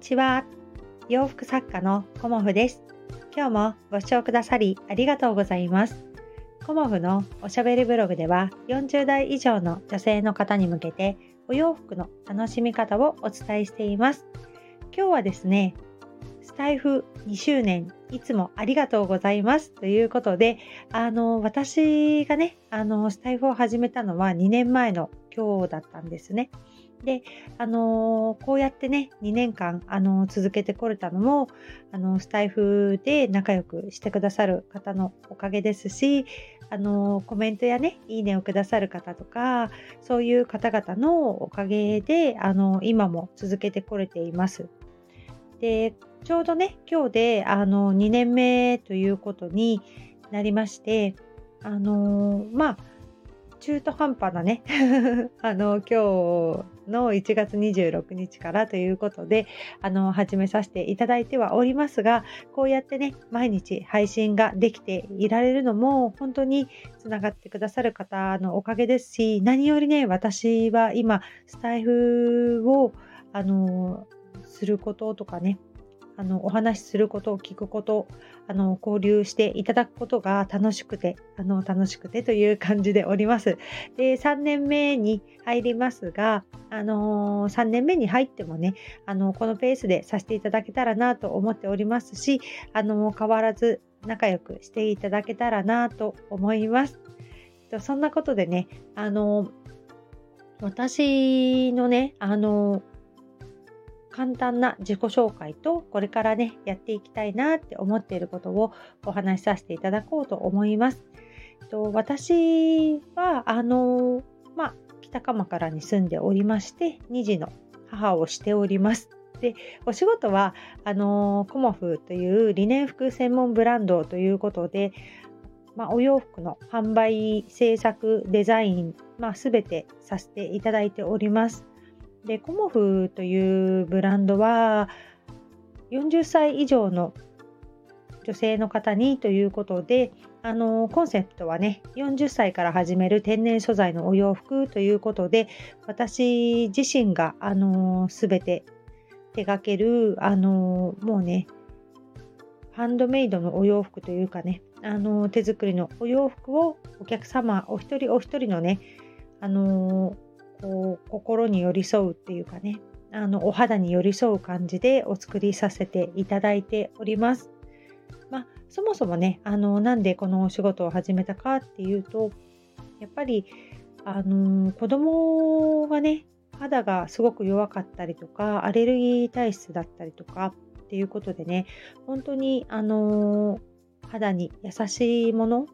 ちは。洋服作家のコモフです。今日もご視聴くださりありがとうございます。コモフのおしゃべりブログでは40代以上の女性の方に向けてお洋服の楽しみ方をお伝えしています。今日はですね、スタイフ2周年いつもありがとうございますということで、あの、私がね、あの、スタイフを始めたのは2年前の今日だったんですね。で、あのー、こうやってね、2年間、あのー、続けてこれたのも、あのー、スタイフで仲良くしてくださる方のおかげですし、あのコメントやね、いいねをくださる方とか、そういう方々のおかげで、あの今も続けてこれています。で、ちょうどね、今日で、あの2年目ということになりまして、あのまあ、中途半端なね。あの今日の1月26日からということであの始めさせていただいてはおりますがこうやってね毎日配信ができていられるのも本当につながってくださる方のおかげですし何よりね私は今スタイフをあのすることとかねあのお話しすることを聞くことあの交流していただくことが楽しくてあの楽しくてという感じでおります。で3年目に入りますが、あの、3年目に入ってもねあのこのペースでさせていただけたらなと思っておりますし、あの変わらず仲良くしていただけたらなと思います。そんなことでね、あの私のね、あの簡単な自己紹介とこれからねやっていきたいなって思っていることをお話しさせていただこうと思います。と私はあのまあ北鎌倉に住んでおりまして2児の母をしております。でお仕事はあのコモフというリネン服専門ブランドということで、まあ、お洋服の販売制作デザイン、まあ、全てさせていただいております。でコモフというブランドは40歳以上の女性の方にということであのコンセプトはね40歳から始める天然素材のお洋服ということで私自身があの全て手掛けるあのもうねハンドメイドのお洋服というかねあの手作りのお洋服をお客様お一人お一人のねあのこう心に寄り添うっていうかねあのお肌に寄り添う感じでお作りさせていただいております。まあ、そもそもねあのなんでこのお仕事を始めたかっていうとやっぱりあの子供がね肌がすごく弱かったりとかアレルギー体質だったりとかっていうことでね本当にあの肌に優しいもの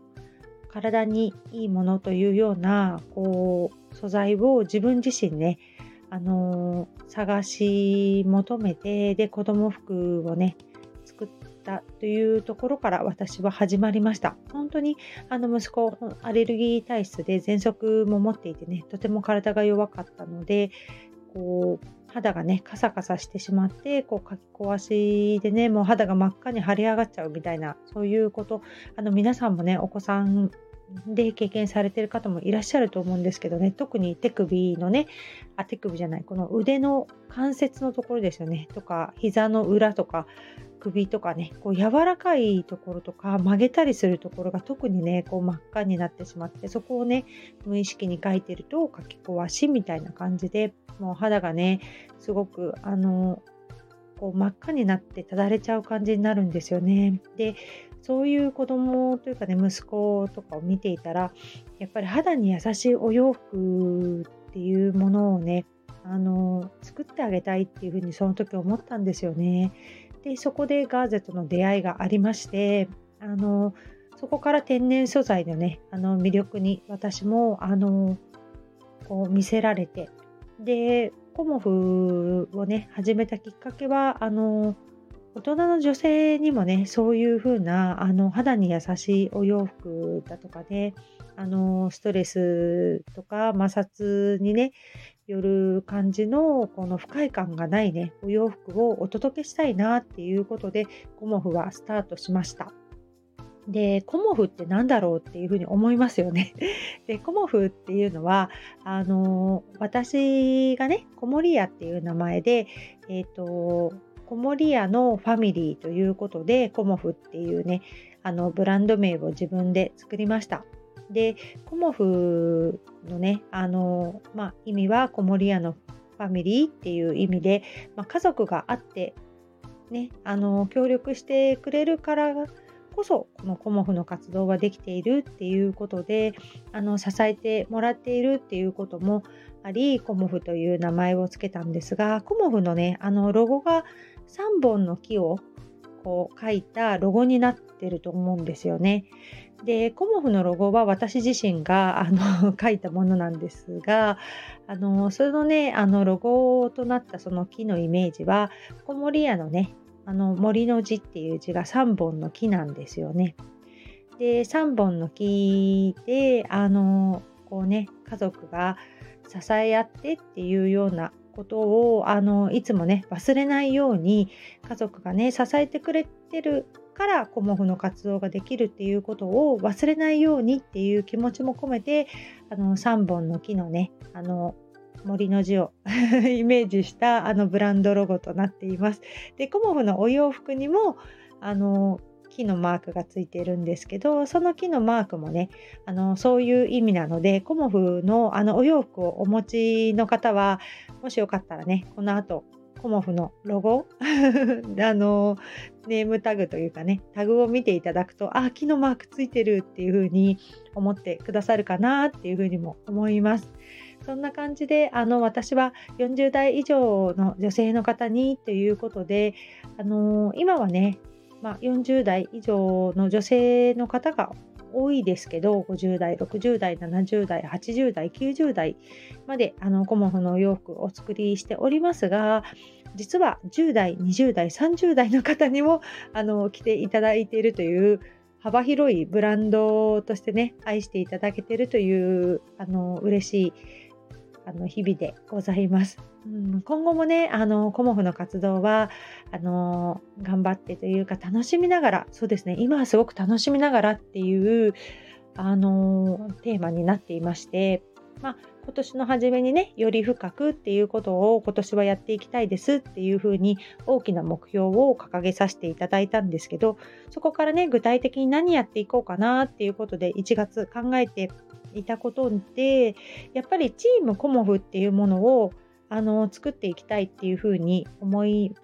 体にいいものというようなこう素材を自分自身ね、あのー、探し求めて、で、子供服をね、作ったというところから私は始まりました。本当にあの息子、アレルギー体質で喘息も持っていてね、とても体が弱かったので、こう、肌がね、カサカサしてしまって、こう、書き壊しでね、もう肌が真っ赤に腫れ上がっちゃうみたいな、そういうこと、あの、皆さんもね、お子さんで経験されてる方もいらっしゃると思うんですけどね特に手首のねあ手首じゃないこの腕の関節のところですよねとか膝の裏とか首とかねこう柔らかいところとか曲げたりするところが特にねこう真っ赤になってしまってそこをね無意識に書いてると書き壊しみたいな感じでもう肌がねすごくあのこう真っ赤になってただれちゃう感じになるんですよね。でそういう子供というかね息子とかを見ていたらやっぱり肌に優しいお洋服っていうものをねあの作ってあげたいっていうふうにその時思ったんですよね。でそこでガーゼとの出会いがありましてあのそこから天然素材のねあの魅力に私もあのこう見せられてでコモフをね始めたきっかけはあの大人の女性にもねそういう風なあな肌に優しいお洋服だとかねあのストレスとか摩擦にねよる感じのこの不快感がないねお洋服をお届けしたいなっていうことでコモフはスタートしました。で、コモフって何だろうっていうふうに思いますよね。で、コモフっていうのは、あの、私がね、コモリアっていう名前で、えっ、ー、と、コモリアのファミリーということで、コモフっていうね、あのブランド名を自分で作りました。で、コモフのね、あの、まあ、意味はコモリアのファミリーっていう意味で、まあ、家族があって、ね、あの、協力してくれるからこそ、このコモフの活動ができているっていうことで、あの、支えてもらっているっていうこともあり、コモフという名前を付けたんですが、コモフのね、あの、ロゴが3本の木をこう書いたロゴになってると思うんですよね。で、コモフのロゴは私自身があの 書いたものなんですが、あのそのね、あのロゴとなったその木のイメージは、コモリアのね、あの森の字っていう字が3本の木なんですよね。で、3本の木で、あのこうね、家族が支え合ってっていうようなことをあのいつもね忘れないように家族がね支えてくれてるからコモフの活動ができるっていうことを忘れないようにっていう気持ちも込めてあの3本の木のねあの森の字を イメージしたあのブランドロゴとなっています。でコモフのお洋服にもあの木のマークがついているんですけどその木のマークもねあのそういう意味なのでコモフのあのお洋服をお持ちの方はもしよかったらねこの後コモフのロゴ あのネームタグというかねタグを見ていただくとあ木のマークついてるっていう風に思ってくださるかなっていう風にも思います。そんな感じであの私は40代以上の女性の方にということであの今はねまあ、40代以上の女性の方が多いですけど50代60代70代80代90代まであのコモフのお洋服をお作りしておりますが実は10代20代30代の方にもあの着ていただいているという幅広いブランドとしてね愛していただけているというあの嬉しいあの日々でございます。うん、今後もね、あのコモフの活動はあの頑張ってというか楽しみながら、そうですね、今はすごく楽しみながらっていうあのテーマになっていまして、まあ、今年の初めにね、より深くっていうことを今年はやっていきたいですっていうふうに大きな目標を掲げさせていただいたんですけど、そこからね、具体的に何やっていこうかなっていうことで1月考えていたことでやっぱりチームコモフっていうものをあの作っていきたいっていうふうに思い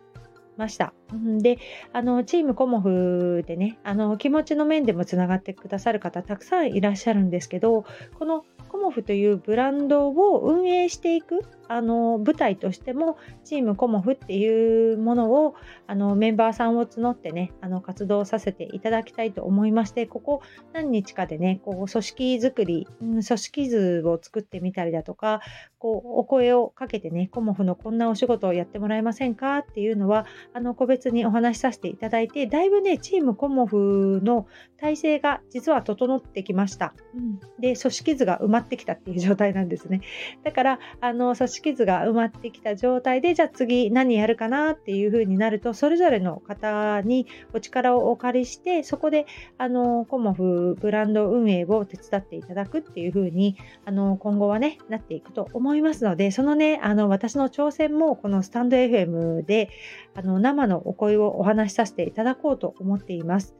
ました。で、あのチームコモフでね、あの気持ちの面でもつながってくださる方たくさんいらっしゃるんですけど、このモフというブランドを運営していくあの舞台としてもチームコモフっていうものをあのメンバーさんを募ってねあの活動させていただきたいと思いましてここ何日かでねこう組織づくり、組織図を作ってみたりだとかこうお声をかけてねコモフのこんなお仕事をやってもらえませんかっていうのはあの個別にお話しさせていただいてだいぶねチームコモフの体制が実は整ってきました、うん、で組織図が埋まってきたっていう状態なんですねだからあの組織図が埋まってきた状態で、じゃあ次何やるかなっていう風になると、それぞれの方にお力をお借りして、そこで、あの、コモフブランド運営を手伝っていただくっていう風に、あの、今後はね、なっていくと思いますので、そのね、あの、私の挑戦もこのスタンド FM で、あの、生のお声をお話しさせていただこうと思っています。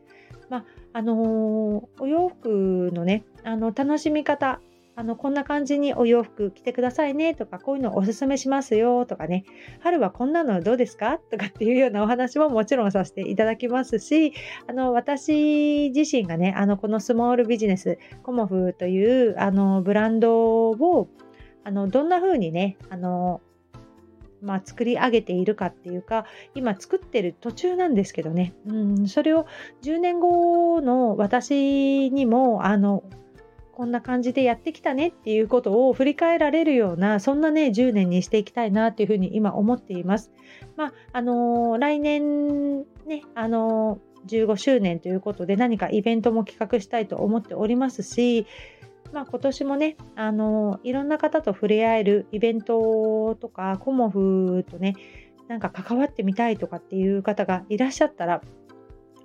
まあ、あのー、お洋服のね、あの、楽しみ方あのこんな感じにお洋服着てくださいねとかこういうのおすすめしますよとかね。春はこんなのどうですか？とかっていうようなお話ももちろんさせていただきますしあの私自身がねあのこのスモールビジネスコモフというあのブランドをあのどんな風にねあのまあ、作り上げているかっていうか今作ってる途中なんですけどね、うん、それを10年後の私にもあのこんな感じでやってきたねっていうことを振り返られるようなそんなね10年にしていきたいなっていうふうに今思っています。まああのー、来年ねあのー、15周年ということで何かイベントも企画したいと思っておりますしまあ、今年もね、あのいろんな方と触れ合えるイベントとか、コモフとね、なんか関わってみたいとかっていう方がいらっしゃったら、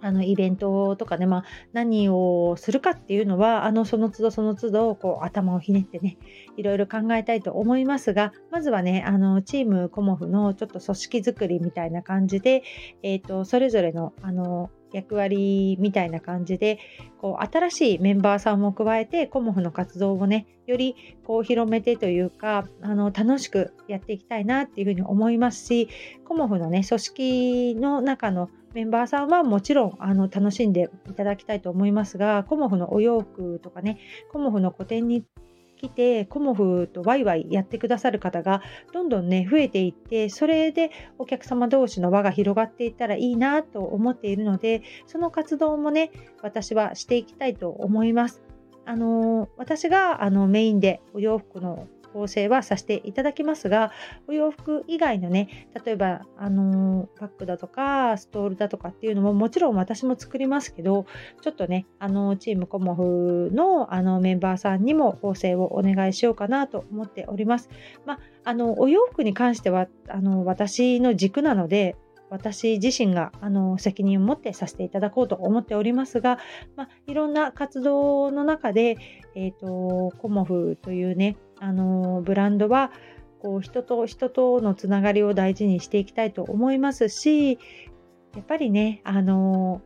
あのイベントとかね、まあ、何をするかっていうのはあのその都度その都度こう頭をひねってねいろいろ考えたいと思いますがまずはねあのチームコモフのちょっと組織づくりみたいな感じで、えーと、それぞれのあの役割みたいな感じでこう新しいメンバーさんも加えてコモフの活動をねよりこう広めてというかあの楽しくやっていきたいなっていうふうに思いますしコモフのね組織の中のメンバーさんはもちろんあの楽しんでいただきたいと思いますが、コモフのお洋服とかね、コモフの個展に来て、コモフとワイワイやってくださる方がどんどんね、増えていって、それでお客様同士の輪が広がっていったらいいなと思っているので、その活動もね、私はしていきたいと思います。あの私があのメインでお洋服の構成はさせていただきますが、お洋服以外のね、例えば、あのバッグだとか、ストールだとかっていうのももちろん私も作りますけど、ちょっとね、あのチームコモフのあのメンバーさんにも構成をお願いしようかなと思っております。まあ、あのお洋服に関してはあの私の軸なので、私自身があの責任を持ってさせていただこうと思っておりますが、まあ、いろんな活動の中で、えーと、コモフというねあのブランドはこう人と人とのつながりを大事にしていきたいと思いますしやっぱりねあの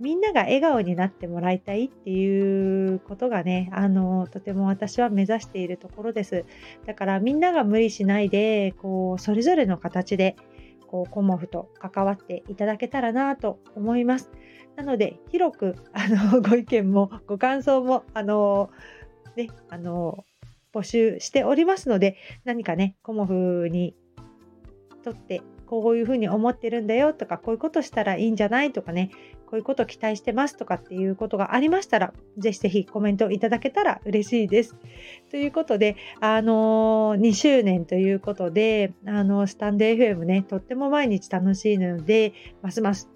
みんなが笑顔になってもらいたいっていうことがねあのとても私は目指しているところです。だからみんなが無理しないでこうそれぞれの形でこうコモフと関わっていただけたらなと思います。なので広くあのご意見もご感想もあのねあの募集しておりますので、何かね、コモフにとってこういうふうに思ってるんだよとか、こういうことしたらいいんじゃないとかね、こういうこと期待してますとかっていうことがありましたら、ぜひぜひコメントいただけたら嬉しいです。ということで、あのー、2周年ということで、あのスタンド FM ね、とっても毎日楽しいので、ますます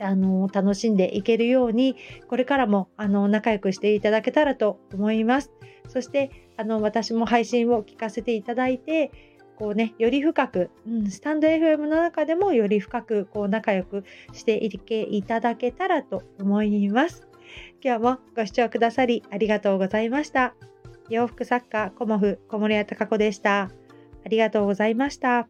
あの楽しんでいけるようにこれからもあの仲良くしていただけたらと思いますそしてあの私も配信を聞かせていただいてこうねより深く、うん、スタンド FM の中でもより深くこう仲良くしていけいただけたらと思います。今日もご視聴くださりありがとうございました。洋服作家コモフ小森屋隆子でした。ありがとうございました。